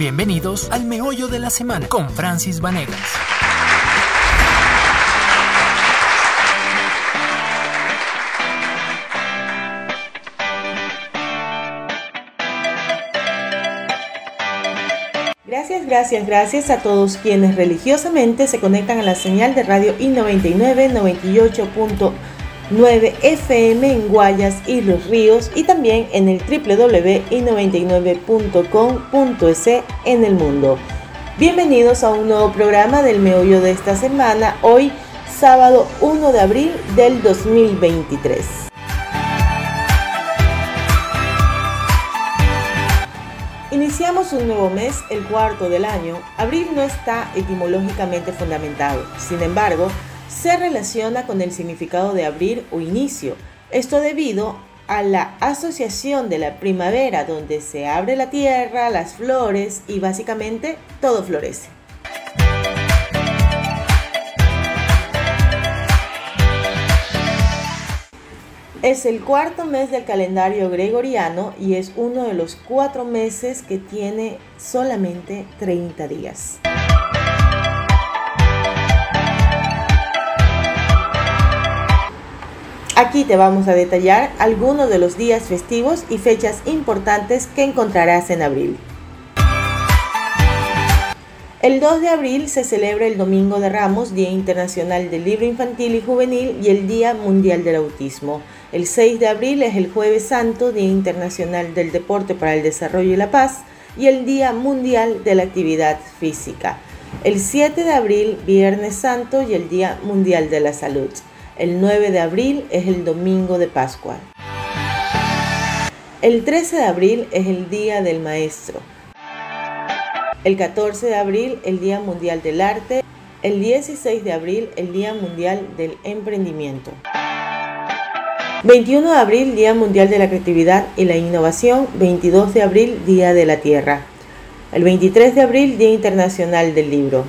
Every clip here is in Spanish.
Bienvenidos al Meollo de la Semana con Francis Vanegas. Gracias, gracias, gracias a todos quienes religiosamente se conectan a la señal de radio I99 98.9 FM en Guayas y Los Ríos y también en el www.i99.com.es en el mundo. Bienvenidos a un nuevo programa del meollo de esta semana, hoy sábado 1 de abril del 2023. Iniciamos un nuevo mes, el cuarto del año. Abril no está etimológicamente fundamentado. Sin embargo, se relaciona con el significado de abrir o inicio. Esto debido a la asociación de la primavera donde se abre la tierra, las flores y básicamente todo florece. Es el cuarto mes del calendario gregoriano y es uno de los cuatro meses que tiene solamente 30 días. Aquí te vamos a detallar algunos de los días festivos y fechas importantes que encontrarás en abril. El 2 de abril se celebra el Domingo de Ramos, Día Internacional del Libro Infantil y Juvenil y el Día Mundial del Autismo. El 6 de abril es el Jueves Santo, Día Internacional del Deporte para el Desarrollo y la Paz, y el Día Mundial de la Actividad Física. El 7 de abril, Viernes Santo y el Día Mundial de la Salud. El 9 de abril es el Domingo de Pascua. El 13 de abril es el Día del Maestro. El 14 de abril, el Día Mundial del Arte. El 16 de abril, el Día Mundial del Emprendimiento. 21 de abril, Día Mundial de la Creatividad y la Innovación. 22 de abril, Día de la Tierra. El 23 de abril, Día Internacional del Libro.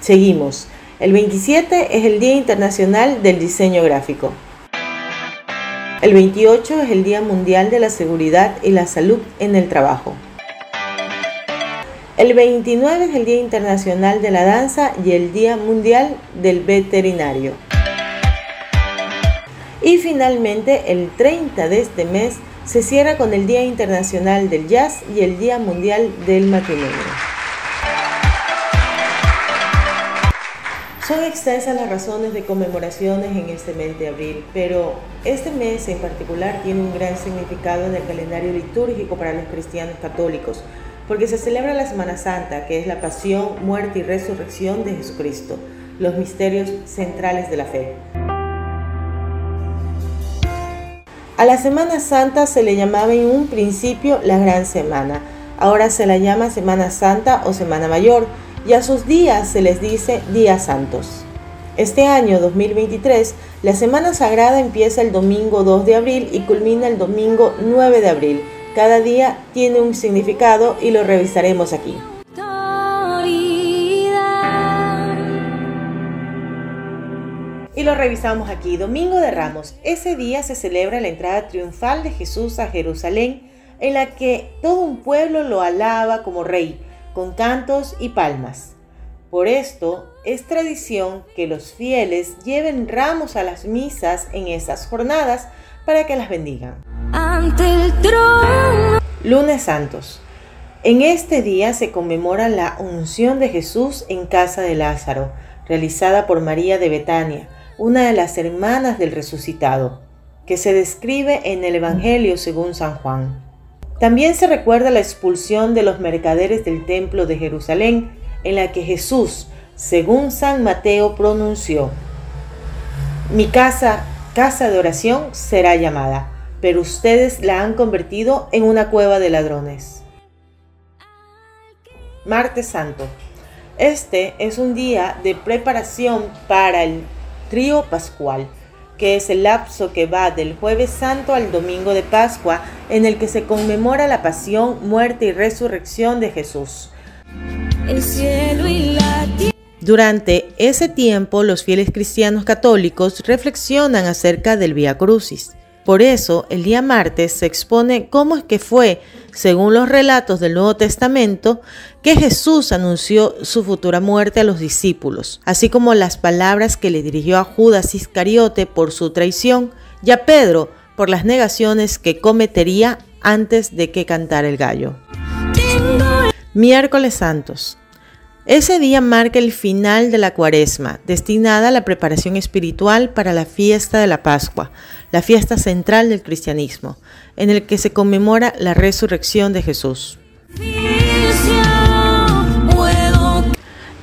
Seguimos. El 27 es el Día Internacional del Diseño Gráfico. El 28 es el Día Mundial de la Seguridad y la Salud en el Trabajo. El 29 es el Día Internacional de la Danza y el Día Mundial del Veterinario. Y finalmente, el 30 de este mes se cierra con el Día Internacional del Jazz y el Día Mundial del Matrimonio. Son extensas las razones de conmemoraciones en este mes de abril, pero este mes en particular tiene un gran significado en el calendario litúrgico para los cristianos católicos, porque se celebra la Semana Santa, que es la pasión, muerte y resurrección de Jesucristo, los misterios centrales de la fe. A la Semana Santa se le llamaba en un principio la Gran Semana, ahora se la llama Semana Santa o Semana Mayor y a sus días se les dice días santos. Este año 2023, la Semana Sagrada empieza el domingo 2 de abril y culmina el domingo 9 de abril. Cada día tiene un significado y lo revisaremos aquí. Y lo revisamos aquí. Domingo de Ramos. Ese día se celebra la entrada triunfal de Jesús a Jerusalén, en la que todo un pueblo lo alaba como rey, con cantos y palmas. Por esto es tradición que los fieles lleven ramos a las misas en esas jornadas para que las bendigan. Ante el trono. Lunes Santos. En este día se conmemora la unción de Jesús en casa de Lázaro, realizada por María de Betania, una de las hermanas del resucitado, que se describe en el Evangelio según San Juan. También se recuerda la expulsión de los mercaderes del templo de Jerusalén, en la que Jesús, según San Mateo, pronunció, Mi casa, casa de oración, será llamada, pero ustedes la han convertido en una cueva de ladrones. Martes Santo. Este es un día de preparación para el trío pascual, que es el lapso que va del jueves santo al domingo de Pascua, en el que se conmemora la pasión, muerte y resurrección de Jesús. Durante ese tiempo, los fieles cristianos católicos reflexionan acerca del Via Crucis. Por eso, el día martes se expone cómo es que fue, según los relatos del Nuevo Testamento, que Jesús anunció su futura muerte a los discípulos, así como las palabras que le dirigió a Judas Iscariote por su traición y a Pedro por las negaciones que cometería antes de que cantara el gallo. Miércoles Santos. Ese día marca el final de la cuaresma, destinada a la preparación espiritual para la fiesta de la Pascua, la fiesta central del cristianismo, en el que se conmemora la resurrección de Jesús.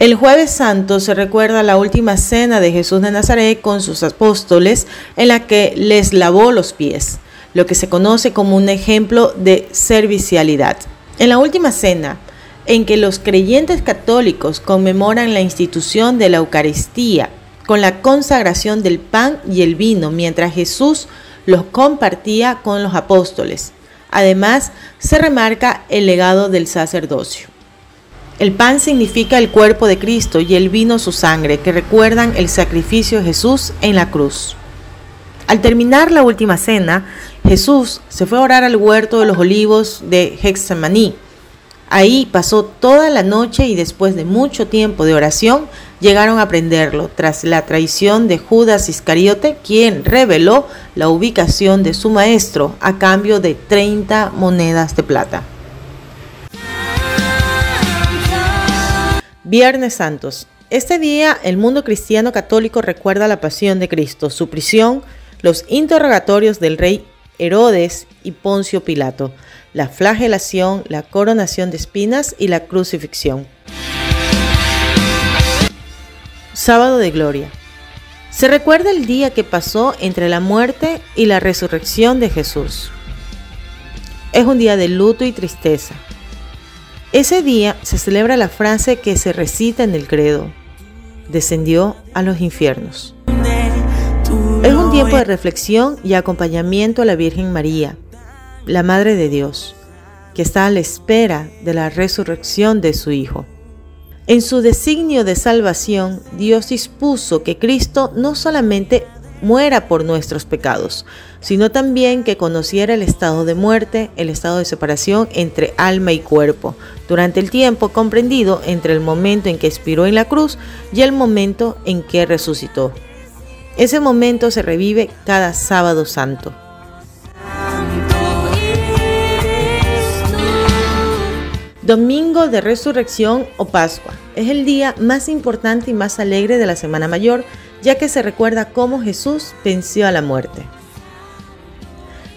El jueves santo se recuerda la última cena de Jesús de Nazaret con sus apóstoles en la que les lavó los pies, lo que se conoce como un ejemplo de servicialidad. En la última cena, en que los creyentes católicos conmemoran la institución de la Eucaristía con la consagración del pan y el vino mientras Jesús los compartía con los apóstoles. Además, se remarca el legado del sacerdocio. El pan significa el cuerpo de Cristo y el vino su sangre, que recuerdan el sacrificio de Jesús en la cruz. Al terminar la última cena, Jesús se fue a orar al huerto de los olivos de Hexamaní Ahí pasó toda la noche y después de mucho tiempo de oración llegaron a prenderlo tras la traición de Judas Iscariote, quien reveló la ubicación de su maestro a cambio de 30 monedas de plata. Viernes Santos. Este día el mundo cristiano católico recuerda la pasión de Cristo, su prisión, los interrogatorios del rey Herodes y Poncio Pilato la flagelación, la coronación de espinas y la crucifixión. Sábado de Gloria. Se recuerda el día que pasó entre la muerte y la resurrección de Jesús. Es un día de luto y tristeza. Ese día se celebra la frase que se recita en el credo. Descendió a los infiernos. Es un tiempo de reflexión y acompañamiento a la Virgen María, la Madre de Dios, que está a la espera de la resurrección de su Hijo. En su designio de salvación, Dios dispuso que Cristo no solamente muera por nuestros pecados, sino también que conociera el estado de muerte, el estado de separación entre alma y cuerpo, durante el tiempo comprendido entre el momento en que expiró en la cruz y el momento en que resucitó. Ese momento se revive cada sábado santo. Domingo de Resurrección o Pascua. Es el día más importante y más alegre de la Semana Mayor, ya que se recuerda cómo Jesús venció a la muerte.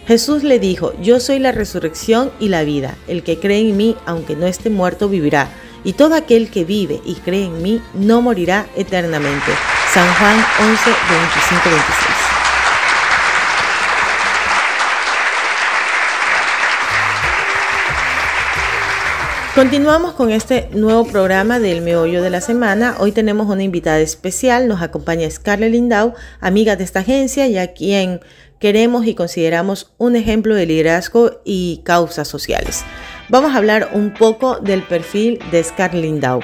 Jesús le dijo, yo soy la resurrección y la vida, el que cree en mí, aunque no esté muerto, vivirá, y todo aquel que vive y cree en mí, no morirá eternamente. San Juan 11, 25, 26. Continuamos con este nuevo programa del Meollo de la Semana. Hoy tenemos una invitada especial, nos acompaña Scarlett Lindau, amiga de esta agencia y a quien queremos y consideramos un ejemplo de liderazgo y causas sociales. Vamos a hablar un poco del perfil de Scarlett Lindau.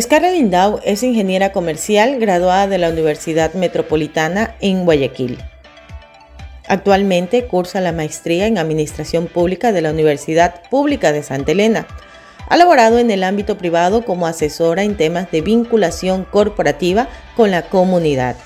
Scarlett Lindau es ingeniera comercial graduada de la Universidad Metropolitana en Guayaquil. Actualmente cursa la maestría en Administración Pública de la Universidad Pública de Santa Elena. Ha laborado en el ámbito privado como asesora en temas de vinculación corporativa con la comunidad.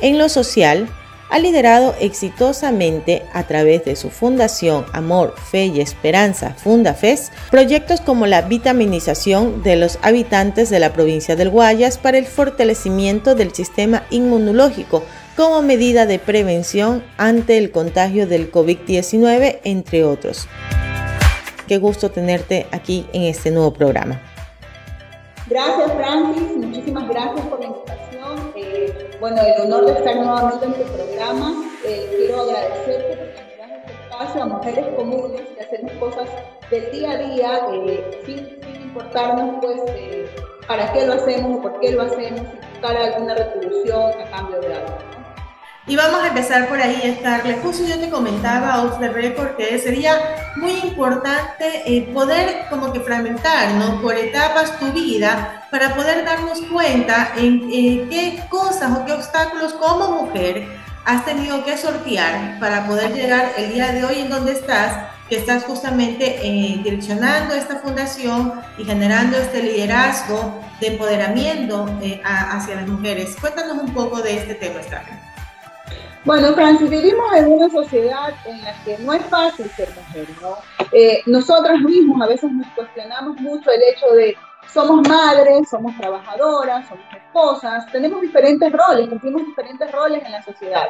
En lo social, ha liderado exitosamente a través de su fundación Amor, Fe y Esperanza, FundaFes, proyectos como la vitaminización de los habitantes de la provincia del Guayas para el fortalecimiento del sistema inmunológico como medida de prevención ante el contagio del COVID-19, entre otros. Qué gusto tenerte aquí en este nuevo programa. Gracias, Francis. Muchísimas gracias por la invitación. Eh, bueno, el honor de estar nuevamente en tu programa. Eh, quiero agradecerte porque das este espacio a mujeres comunes que hacemos cosas del día a día eh, sin, importarnos pues para qué lo hacemos o por qué lo hacemos, sin buscar alguna retribución a cambio de algo. Y vamos a empezar por ahí, Scarlett. Justo yo te comentaba off record que sería muy importante eh, poder como que fragmentar, ¿no? Por etapas tu vida para poder darnos cuenta en qué cosas o qué obstáculos como mujer has tenido que sortear para poder llegar el día de hoy en donde estás, que estás justamente eh, direccionando esta fundación y generando este liderazgo de empoderamiento eh, hacia las mujeres. Cuéntanos un poco de este tema, Scarlett. Bueno, Francis, vivimos en una sociedad en la que no es fácil ser mujer, ¿no? Eh, nosotras mismos a veces nos cuestionamos mucho el hecho de somos madres, somos trabajadoras, somos esposas, tenemos diferentes roles, cumplimos diferentes roles en la sociedad.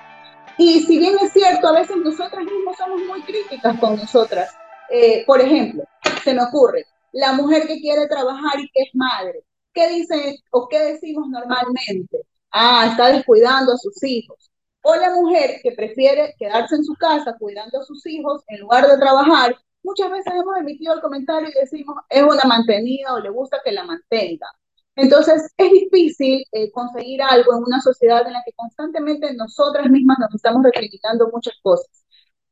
Y si bien es cierto, a veces nosotras mismas somos muy críticas con nosotras. Eh, por ejemplo, se me ocurre, la mujer que quiere trabajar y que es madre, ¿qué dice o qué decimos normalmente? Ah, está descuidando a sus hijos. O la mujer que prefiere quedarse en su casa cuidando a sus hijos en lugar de trabajar, muchas veces hemos emitido el comentario y decimos, es una mantenida o le gusta que la mantenga. Entonces, es difícil eh, conseguir algo en una sociedad en la que constantemente nosotras mismas nos estamos recriminando muchas cosas.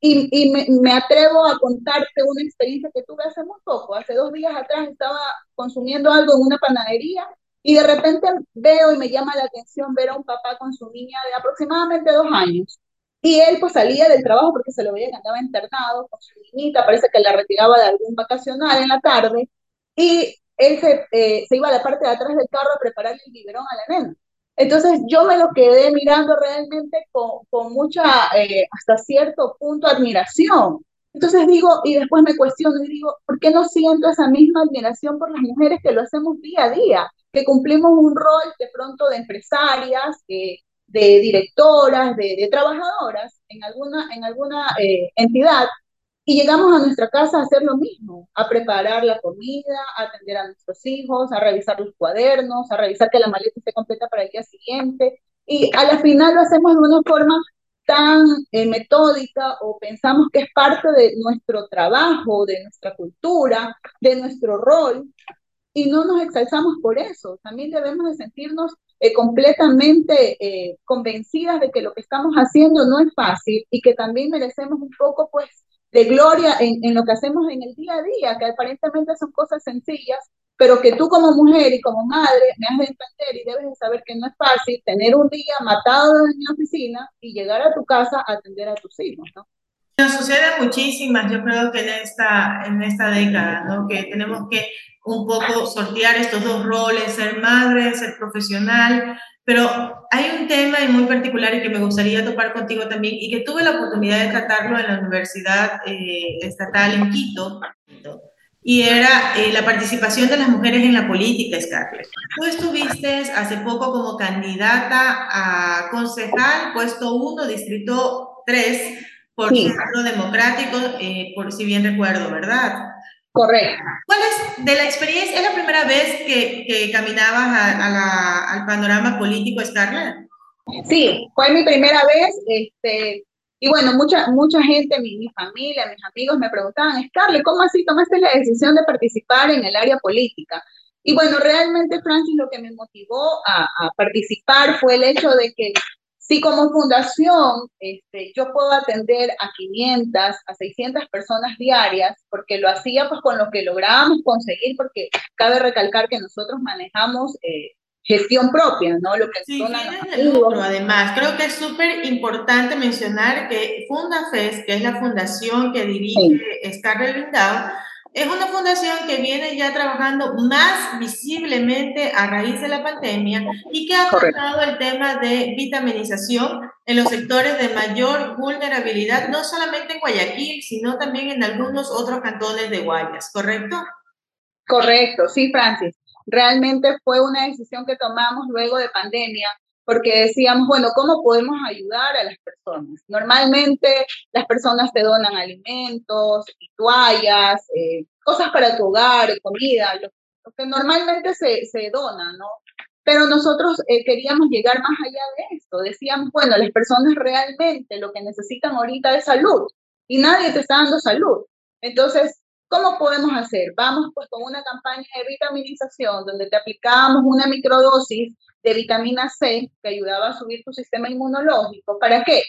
Y, y me, me, atrevo a contarte una experiencia que tuve hace muy poco. Hace dos días atrás estaba consumiendo algo en una panadería y de repente veo y me llama la atención ver a un papá con su niña de aproximadamente dos años. Y él pues salía del trabajo porque se lo veía que andaba internado con su niñita, parece que la retiraba de algún vacacional en la tarde. Y él se, eh, se iba a la parte de atrás del carro a preparar el biberón a la nena. Entonces yo me lo quedé mirando realmente con, con mucha, eh, hasta cierto punto, admiración. Entonces digo, y después me cuestiono y digo, ¿por qué no siento esa misma admiración por las mujeres que lo hacemos día a día? Que cumplimos un rol de pronto de empresarias, de directoras, de, trabajadoras en alguna, en alguna eh, entidad y llegamos a nuestra casa a hacer lo mismo, a preparar la comida, a atender a nuestros hijos, a revisar los cuadernos, a revisar que la maleta esté completa para el día siguiente. Y a la final lo hacemos de una forma tan eh, metódica o pensamos que es parte de nuestro trabajo, de nuestra cultura, de nuestro rol, y no nos exalzamos por eso. También debemos de sentirnos eh, completamente eh, convencidas de que lo que estamos haciendo no es fácil y que también merecemos un poco, pues, de gloria en, en, lo que hacemos en el día a día, que aparentemente son cosas sencillas, pero que tú como mujer y como madre me has de entender y debes de saber que no es fácil tener un día matado en la oficina y llegar a tu casa a atender a tus hijos, ¿no? Nos sucede muchísimas, yo creo que en esta, en esta década, ¿no? Que tenemos que un poco sortear estos dos roles, ser madre, ser profesional, pero hay un tema muy particular y que me gustaría topar contigo también y que tuve la oportunidad de tratarlo en la Universidad eh, Estatal en Quito, y era eh, la participación de las mujeres en la política, Scarlett. Tú estuviste hace poco como candidata a concejal, puesto 1, distrito 3, por el Centro Democrático, eh, por si bien recuerdo, ¿verdad? Correcto. ¿Cuál es de la experiencia? ¿Es la primera vez que, que caminabas a, la, al panorama político, Scarlett? Sí, fue mi primera vez. Este, y bueno, mucha, mucha gente, mi, mi, familia, mis amigos me preguntaban, Scarlett, ¿cómo así tomaste la decisión de participar en el área política? Y bueno, realmente, Francis, lo que me motivó a, a participar fue el hecho de que si como fundación este, yo puedo atender a 500, a 600 personas diarias, porque lo hacía pues con lo que lográbamos conseguir, porque cabe recalcar que nosotros manejamos eh, gestión propia, ¿no? Lo que sí, el lucro, además. Creo que es súper importante mencionar que FundaFest, que es la fundación que dirige sí. Scarlett Lindau, es una fundación que viene ya trabajando más visiblemente a raíz de la pandemia y que ha tratado el tema de vitaminización en los sectores de mayor vulnerabilidad, no solamente en Guayaquil, sino también en algunos otros cantones de Guayas, ¿correcto? Correcto, sí, Francis. Realmente fue una decisión que tomamos luego de pandemia porque decíamos, bueno, ¿cómo podemos ayudar a las personas? Normalmente las personas te donan alimentos, toallas, eh, cosas para tu hogar, comida, lo, lo que normalmente se, se, dona, ¿no? Pero nosotros eh, queríamos llegar más allá de esto. Decíamos, bueno, las personas realmente lo que necesitan ahorita es salud y nadie te está dando salud. Entonces, ¿Cómo podemos hacer? Vamos pues con una campaña de vitaminización donde te aplicamos una microdosis de vitamina C que ayudaba a subir tu sistema inmunológico. ¿Para qué?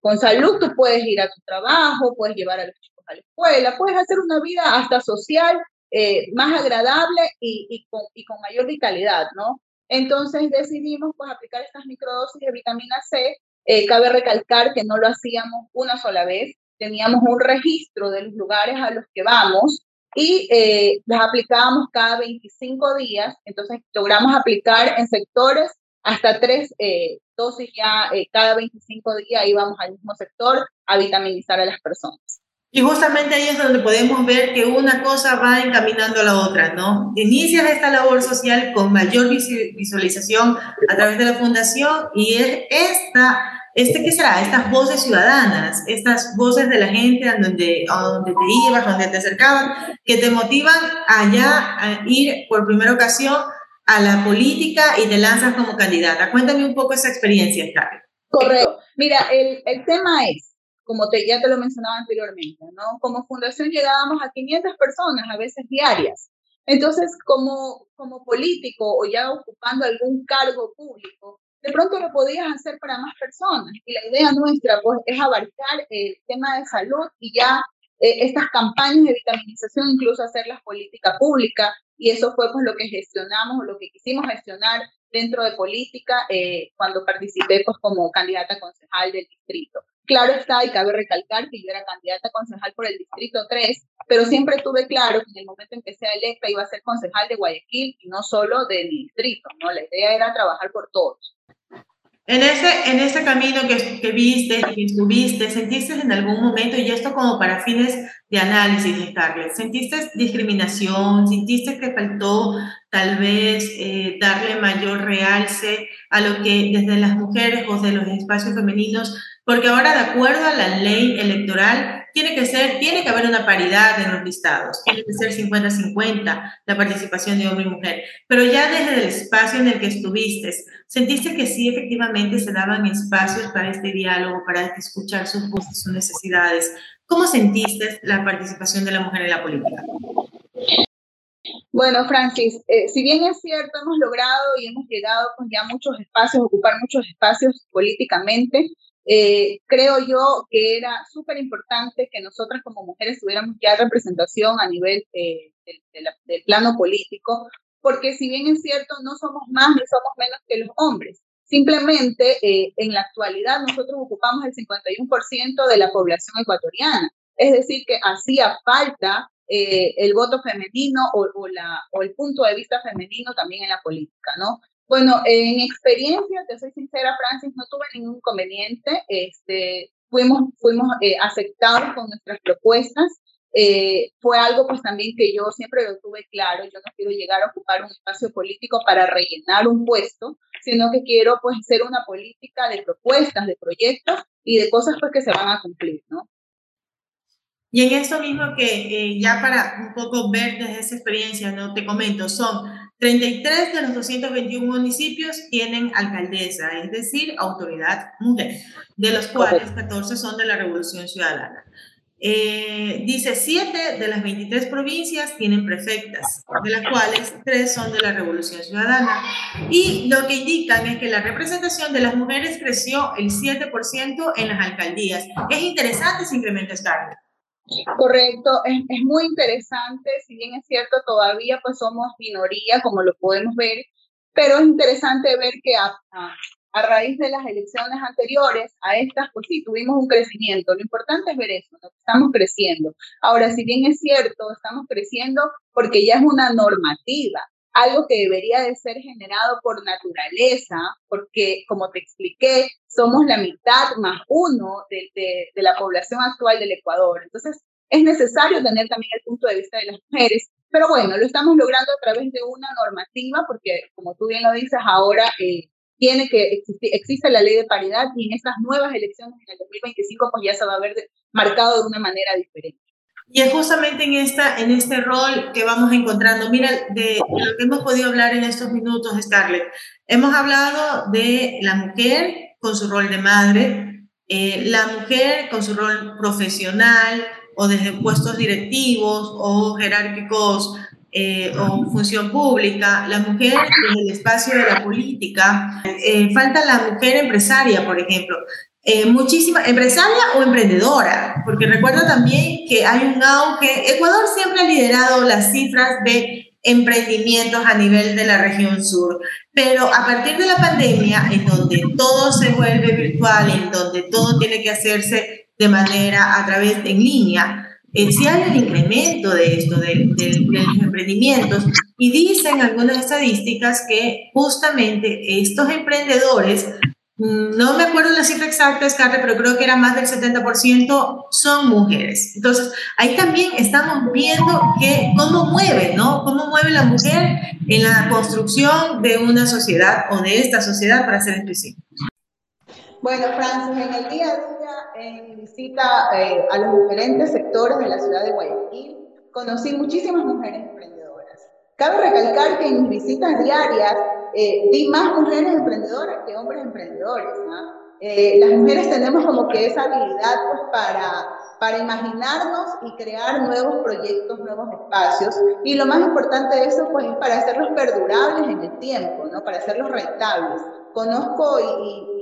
Con salud tú puedes ir a tu trabajo, puedes llevar a los chicos a la escuela, puedes hacer una vida hasta social eh, más agradable y, con, mayor vitalidad, ¿no? Entonces decidimos pues aplicar estas microdosis de vitamina C. Eh, cabe recalcar que no lo hacíamos una sola vez, teníamos un registro de los lugares a los que vamos y eh, las aplicábamos cada 25 días, entonces logramos aplicar en sectores hasta tres eh, dosis ya eh, cada 25 días íbamos al mismo sector a vitaminizar a las personas. Y justamente ahí es donde podemos ver que una cosa va encaminando a la otra, ¿no? Inicias esta labor social con mayor visualización a través de la fundación y es esta este, ¿qué será? Estas voces ciudadanas, estas voces de la gente a donde, a donde te ibas, donde te acercaban, que te motivan allá a ir por primera ocasión a la política y te lanzas como candidata. Cuéntame un poco esa experiencia, Scarlett. Correcto. Mira, el, el tema es, como te, ya te lo mencionaba anteriormente, ¿no? Como fundación llegábamos a 500 personas, a veces diarias. Entonces, como, como político o ya ocupando algún cargo público, de pronto lo podías hacer para más personas. Y la idea nuestra pues, es abarcar el tema de salud y ya eh, estas campañas de vitaminización, incluso hacerlas política pública. Y eso fue pues, lo que gestionamos lo que quisimos gestionar dentro de política eh, cuando participé pues, como candidata concejal del distrito. Claro está, y cabe recalcar que yo era candidata concejal por el Distrito 3, pero siempre tuve claro que en el momento en que sea electa iba a ser concejal de Guayaquil y no solo del distrito, ¿no? La idea era trabajar por todos. En ese, en ese camino que, que viste, que estuviste, ¿sentiste en algún momento, y esto como para fines de análisis, Scarlett, ¿sentiste discriminación? ¿Sentiste que faltó tal vez eh, darle mayor realce a lo que desde las mujeres o de los espacios femeninos? Porque ahora, de acuerdo a la ley electoral, tiene que ser, tiene que haber una paridad en los listados, tiene que ser 50-50 la participación de hombre y mujer. Pero ya desde el espacio en el que estuviste, ¿sentiste que sí efectivamente se daban espacios para este diálogo, para escuchar sus voces, sus necesidades? ¿Cómo sentiste la participación de la mujer en la política? Bueno, Francis, eh, si bien es cierto, hemos logrado y hemos llegado con ya muchos espacios, ocupar muchos espacios políticamente, eh, creo yo que era súper importante que nosotras como mujeres tuviéramos ya representación a nivel eh, del, plano político, porque si bien es cierto, no somos más ni somos menos que los hombres. Simplemente eh, en la actualidad nosotros ocupamos el 51% de la población ecuatoriana. Es decir, que hacía falta el voto femenino o, o, la, o el punto de vista femenino también en la política, ¿no? Bueno, en experiencia, te soy sincera, Francis, no tuve ningún inconveniente. Este, fuimos fuimos eh, aceptados con nuestras propuestas. Eh, fue algo pues también que yo siempre lo tuve claro, yo no quiero llegar a ocupar un espacio político para rellenar un puesto, sino que quiero pues hacer una política de propuestas, de proyectos y de cosas pues que se van a cumplir, ¿no? Y en esto mismo que eh, ya para un poco ver desde esa experiencia, ¿no? Te comento, son 33 de los 221 municipios tienen alcaldesa, es decir, autoridad mujer, de los cuales 14 son de la Revolución Ciudadana. Eh, dice 7 de las 23 provincias tienen prefectas, de las cuales 3 son de la Revolución Ciudadana. Y lo que indican es que la representación de las mujeres creció el 7% en las alcaldías. Es interesante ese incremento, Scarlett. Correcto, es, es, muy interesante, si bien es cierto, todavía pues somos minoría, como lo podemos ver, pero es interesante ver que a, a, raíz de las elecciones anteriores a estas, pues sí, tuvimos un crecimiento. Lo importante es ver eso, estamos creciendo. Ahora, si bien es cierto, estamos creciendo porque ya es una normativa, algo que debería de ser generado por naturaleza, porque como te expliqué, somos la mitad más uno de, de, la población actual del Ecuador. Entonces, es necesario tener también el punto de vista de las mujeres, pero bueno, lo estamos logrando a través de una normativa, porque como tú bien lo dices, ahora eh, tiene que existir, existe la ley de paridad y en estas nuevas elecciones en el 2025 pues ya se va a ver marcado de una manera diferente. Y es justamente en, esta, en este rol que vamos encontrando. Mira, de, lo que hemos podido hablar en estos minutos, Scarlett, hemos hablado de la mujer con su rol de madre, eh, la mujer con su rol profesional o desde puestos directivos o jerárquicos eh, o función pública, la mujer en el espacio de la política, eh, falta la mujer empresaria, por ejemplo. Eh, muchísima empresaria o emprendedora, porque recuerdo también que hay un auge, Ecuador siempre ha liderado las cifras de emprendimientos a nivel de la región sur, pero a partir de la pandemia, en donde todo se vuelve virtual, en donde todo tiene que hacerse de manera a través de en línea, eh, si hay un incremento de esto, de, los emprendimientos, y dicen algunas estadísticas que justamente estos emprendedores, no me acuerdo la cifra exacta, Scarlett, pero creo que era más del 70%, son mujeres. Entonces, ahí también estamos viendo que cómo mueve, ¿no? Cómo mueve la mujer en la construcción de una sociedad o de esta sociedad, para ser específicos. Bueno, Francis, en el día a día, en mi visita eh, a los diferentes sectores de la ciudad de Guayaquil, conocí muchísimas mujeres emprendedoras. Cabe recalcar que en mis visitas diarias eh, vi más mujeres emprendedoras que hombres emprendedores. Eh, las mujeres tenemos como que esa habilidad pues, para, para imaginarnos y crear nuevos proyectos, nuevos espacios. Y lo más importante de eso pues, es para hacerlos perdurables en el tiempo, ¿no? para hacerlos rentables. Conozco y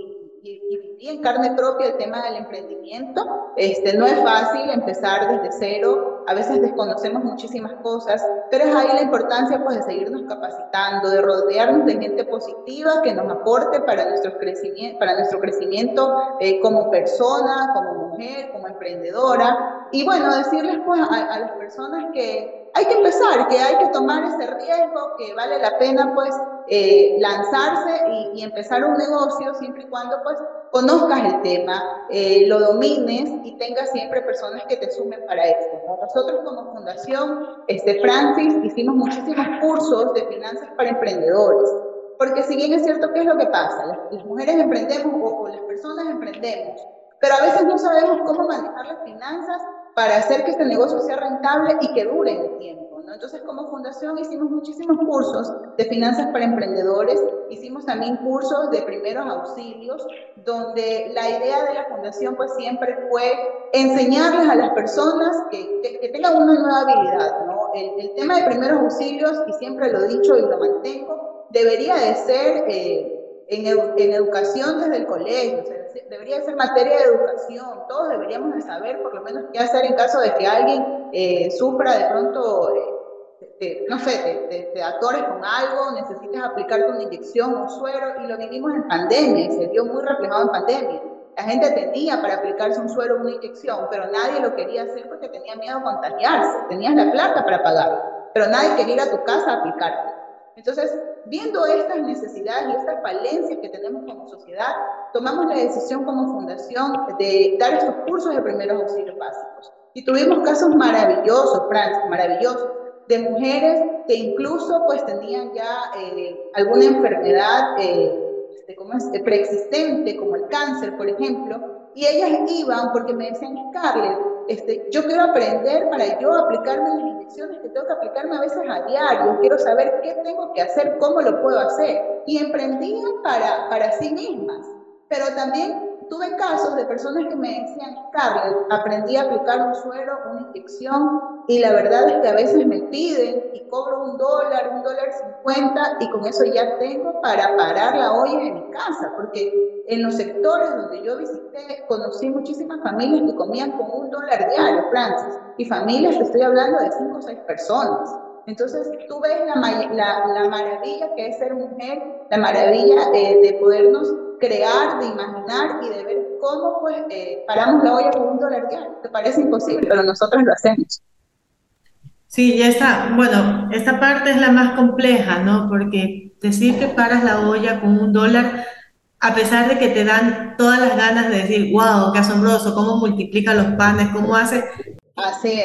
y, viví en carne propia el tema del emprendimiento. Este, no es fácil empezar desde cero, a veces desconocemos muchísimas cosas, pero es ahí la importancia pues, de seguirnos capacitando, de rodearnos de gente positiva que nos aporte para nuestro crecimiento, para nuestro crecimiento eh, como persona, como mujer, como emprendedora. Y bueno, decirles pues, a, a las personas que hay que empezar, que hay que tomar ese riesgo, que vale la pena pues eh, lanzarse y, empezar un negocio siempre y cuando pues conozcas el tema, eh, lo domines y tengas siempre personas que te sumen para esto. Nosotros como fundación, este, Francis, hicimos muchísimos cursos de finanzas para emprendedores. Porque si bien es cierto, ¿qué es lo que pasa? Las, mujeres emprendemos o, o las personas emprendemos, pero a veces no sabemos cómo manejar las finanzas para hacer que este negocio sea rentable y que dure en el tiempo. Entonces, como fundación hicimos muchísimos cursos de finanzas para emprendedores, hicimos también cursos de primeros auxilios, donde la idea de la fundación pues siempre fue enseñarles a las personas que, que, tengan una nueva habilidad. ¿no? El, el, tema de primeros auxilios, y siempre lo he dicho y lo mantengo, debería de ser eh, en, en, educación desde el colegio. O sea, debería ser materia de educación, todos deberíamos de saber por lo menos qué hacer en caso de que alguien eh, sufra de pronto, eh, no sé, de, de, actores con algo, necesites aplicarte una inyección, un suero, y lo vivimos en pandemia, y se vio muy reflejado en pandemia. La gente tenía para aplicarse un suero una inyección, pero nadie lo quería hacer porque tenía miedo a contagiarse, tenías la plata para pagarlo, pero nadie quería ir a tu casa a aplicarte. Entonces, viendo estas necesidades y estas falencias que tenemos como sociedad, tomamos la decisión como fundación de dar estos cursos de primeros auxilios básicos. Y tuvimos casos maravillosos, Franz, maravillosos, de mujeres que incluso pues tenían ya eh, alguna enfermedad eh, este, ¿cómo es? preexistente, como el cáncer, por ejemplo, y ellas iban porque me decían, Scarlett, este, yo quiero aprender para yo aplicarme las inyecciones que tengo que aplicarme a veces a diario, quiero saber qué tengo que hacer, cómo lo puedo hacer. Y emprendían para, para sí mismas. Pero también tuve casos de personas que me decían, Carlos, aprendí a aplicar un suero, una inyección, y la verdad es que a veces me piden y cobro un dólar, un dólar cincuenta, y con eso ya tengo para parar la olla en mi casa, porque en los sectores donde yo visité, conocí muchísimas familias que comían con un dólar diario, Francis, y familias, estoy hablando de cinco o seis personas. Entonces, tú ves la, la, la, maravilla que es ser mujer, la maravilla eh, de podernos crear, de imaginar y de ver cómo pues eh, paramos la olla con un dólar diario. Te parece imposible, pero nosotros lo hacemos. Sí, ya está. Bueno, esta parte es la más compleja, ¿no? Porque decir que paras la olla con un dólar, a pesar de que te dan todas las ganas de decir, wow, qué asombroso, cómo multiplica los panes, cómo hace, Así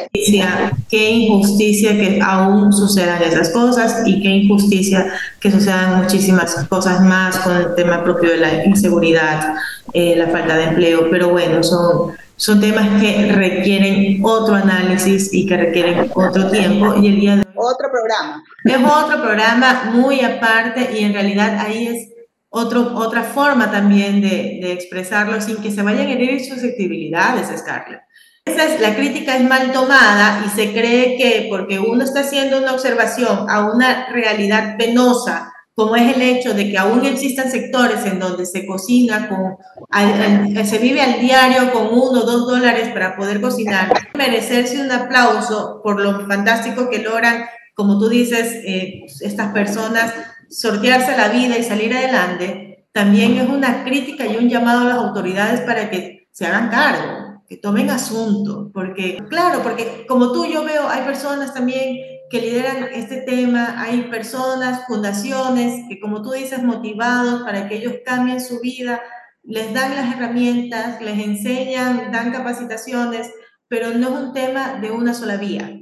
Qué injusticia que aún sucedan esas cosas y qué injusticia que sucedan muchísimas cosas más con el tema propio de la inseguridad, eh, la falta de empleo. Pero bueno, son, son temas que requieren otro análisis y que requieren otro tiempo. Y el día de Otro programa. Es otro programa muy aparte y en realidad ahí es otro, otra forma también de, de expresarlo sin que se vayan a herir susceptibilidades, Scarlett Esa es, la crítica es mal tomada y se cree que porque uno está haciendo una observación a una realidad penosa, como es el hecho de que aún existan sectores en donde se cocina con, se vive al diario con uno o dos dólares para poder cocinar, merecerse un aplauso por lo fantástico que logran, como tú dices, eh, estas personas sortearse la vida y salir adelante, también es una crítica y un llamado a las autoridades para que se hagan cargo que tomen asunto, porque, claro, porque como tú yo veo, hay personas también que lideran este tema, hay personas, fundaciones que como tú dices, motivados para que ellos cambien su vida, les dan las herramientas, les enseñan, dan capacitaciones, pero no es un tema de una sola vía.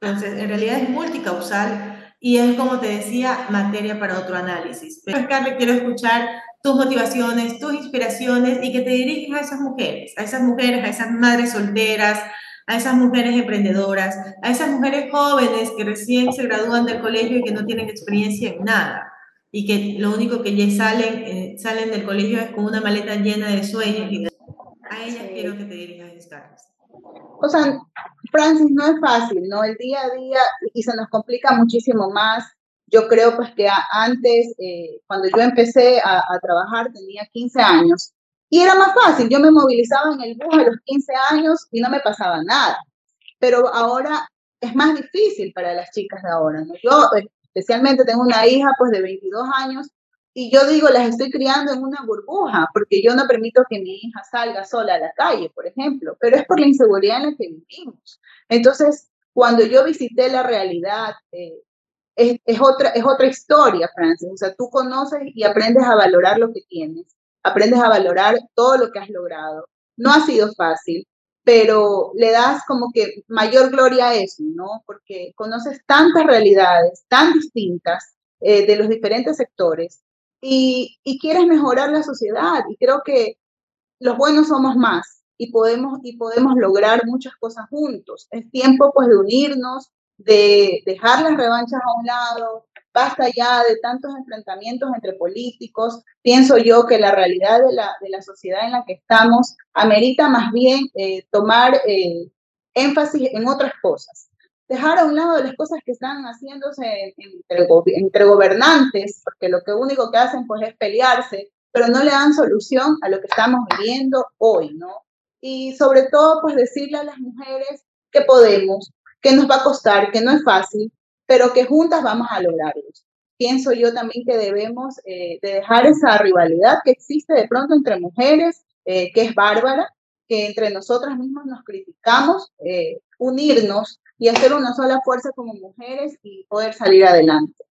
Entonces, en realidad es multicausal y es, como te decía, materia para otro análisis. Pero, Carmen, quiero escuchar tus motivaciones, tus inspiraciones y que te diriges a esas mujeres, a esas mujeres, a esas madres solteras, a esas mujeres emprendedoras, a esas mujeres jóvenes que recién se gradúan del colegio y que no tienen experiencia en nada y que lo único que ya salen, eh, salen del colegio es con una maleta llena de sueños. Y a ellas quiero que te dirijas, Carlos. O sea, Francis, no es fácil, ¿no? El día a día y se nos complica muchísimo más yo creo pues que antes, eh, cuando yo empecé a, trabajar, tenía 15 años y era más fácil. Yo me movilizaba en el bus a los 15 años y no me pasaba nada. Pero ahora es más difícil para las chicas de ahora. Yo especialmente tengo una hija pues de 22 años y yo digo, las estoy criando en una burbuja, porque yo no permito que mi hija salga sola a la calle, por ejemplo, pero es por la inseguridad en la que vivimos. Entonces, cuando yo visité la realidad eh, es, otra, es otra historia, Francis. O sea, tú conoces y aprendes a valorar lo que tienes, aprendes a valorar todo lo que has logrado. No ha sido fácil, pero le das como que mayor gloria a eso, ¿no? Porque conoces tantas realidades tan distintas eh, de los diferentes sectores y, y quieres mejorar la sociedad. Y creo que los buenos somos más y podemos, y podemos lograr muchas cosas juntos. Es tiempo pues de unirnos, de dejar las revanchas a un lado, basta ya de tantos enfrentamientos entre políticos. Pienso yo que la realidad de la, de la sociedad en la que estamos amerita más bien eh, tomar eh, énfasis en otras cosas. Dejar a un lado las cosas que están haciéndose entre, gobernantes, porque lo único que hacen pues es pelearse, pero no le dan solución a lo que estamos viviendo hoy, ¿no? Y sobre todo pues decirle a las mujeres que podemos, que nos va a costar, que no es fácil, pero que juntas vamos a lograrlo. Pienso yo también que debemos eh, de dejar esa rivalidad que existe de pronto entre mujeres, eh, que es bárbara, que entre nosotras mismas nos criticamos, eh, unirnos y hacer una sola fuerza como mujeres y poder salir adelante.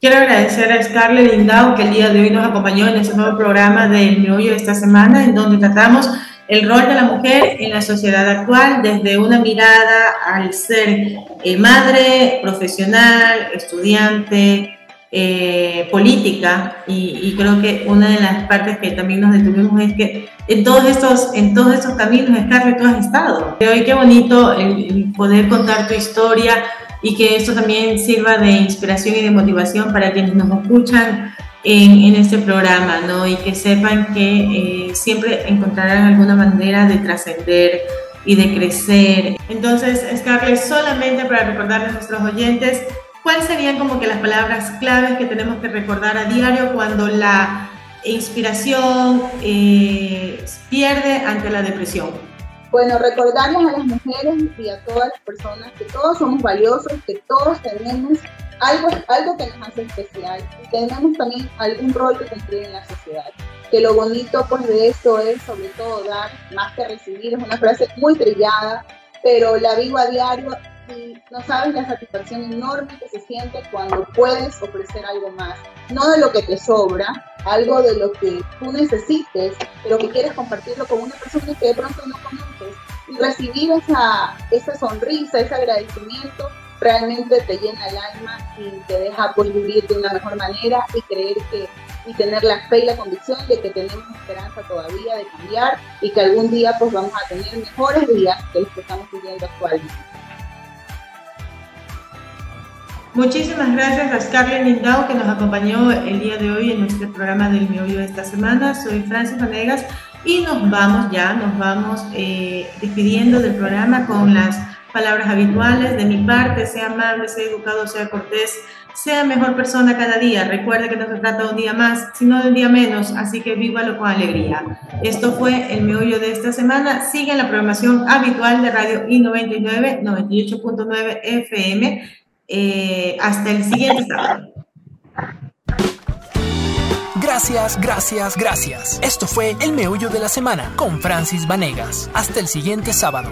Quiero agradecer a Scarlett Lindau que el día de hoy nos acompañó en este nuevo programa del Meollo de esta semana, en donde tratamos el rol de la mujer en la sociedad actual desde una mirada al ser eh, madre, profesional, estudiante, eh, política y, creo que una de las partes que también nos detuvimos es que en todos estos, en todos estos caminos, Scarlett, tú has estado. Hoy qué bonito el poder contar tu historia y que esto también sirva de inspiración y de motivación para quienes nos escuchan en, este programa, ¿no? Y que sepan que eh, siempre encontrarán alguna manera de trascender y de crecer. Entonces, Scarlett, solamente para recordarles a nuestros oyentes, ¿cuáles serían como que las palabras claves que tenemos que recordar a diario cuando la inspiración eh, pierde ante la depresión? Bueno, recordarles a las mujeres y a todas las personas que todos somos valiosos, que todos tenemos algo, algo que nos hace especial tenemos también algún rol que cumplir en la sociedad. Que lo bonito pues de esto es sobre todo dar más que recibir, es una frase muy trillada, pero la vivo a diario y no sabes la satisfacción enorme que se siente cuando puedes ofrecer algo más, no de lo que te sobra, algo de lo que tú necesites, pero que quieres compartirlo con una persona que de pronto no conoces y recibir esa, esa sonrisa, ese agradecimiento realmente te llena el alma y te deja pues vivir de una mejor manera y creer que y tener la fe y la convicción de que tenemos esperanza todavía de cambiar y que algún día pues vamos a tener mejores días que los que estamos viviendo actualmente. Muchísimas gracias a Scarlett Lindau que nos acompañó el día de hoy en nuestro programa del Mi de esta semana. Soy Francis Vanegas Y nos vamos ya, nos vamos eh, despidiendo del programa con las palabras habituales de mi parte, sea amable, sea educado, sea cortés, sea mejor persona cada día. Recuerde que no se trata de un día más, sino de un día menos, así que vívalo con alegría. Esto fue el meollo de esta semana. Sigue la programación habitual de Radio I99, 98.9 FM. Hasta el siguiente sábado. Gracias, gracias, gracias. Esto fue El Meollo de la Semana con Francis Vanegas. Hasta el siguiente sábado.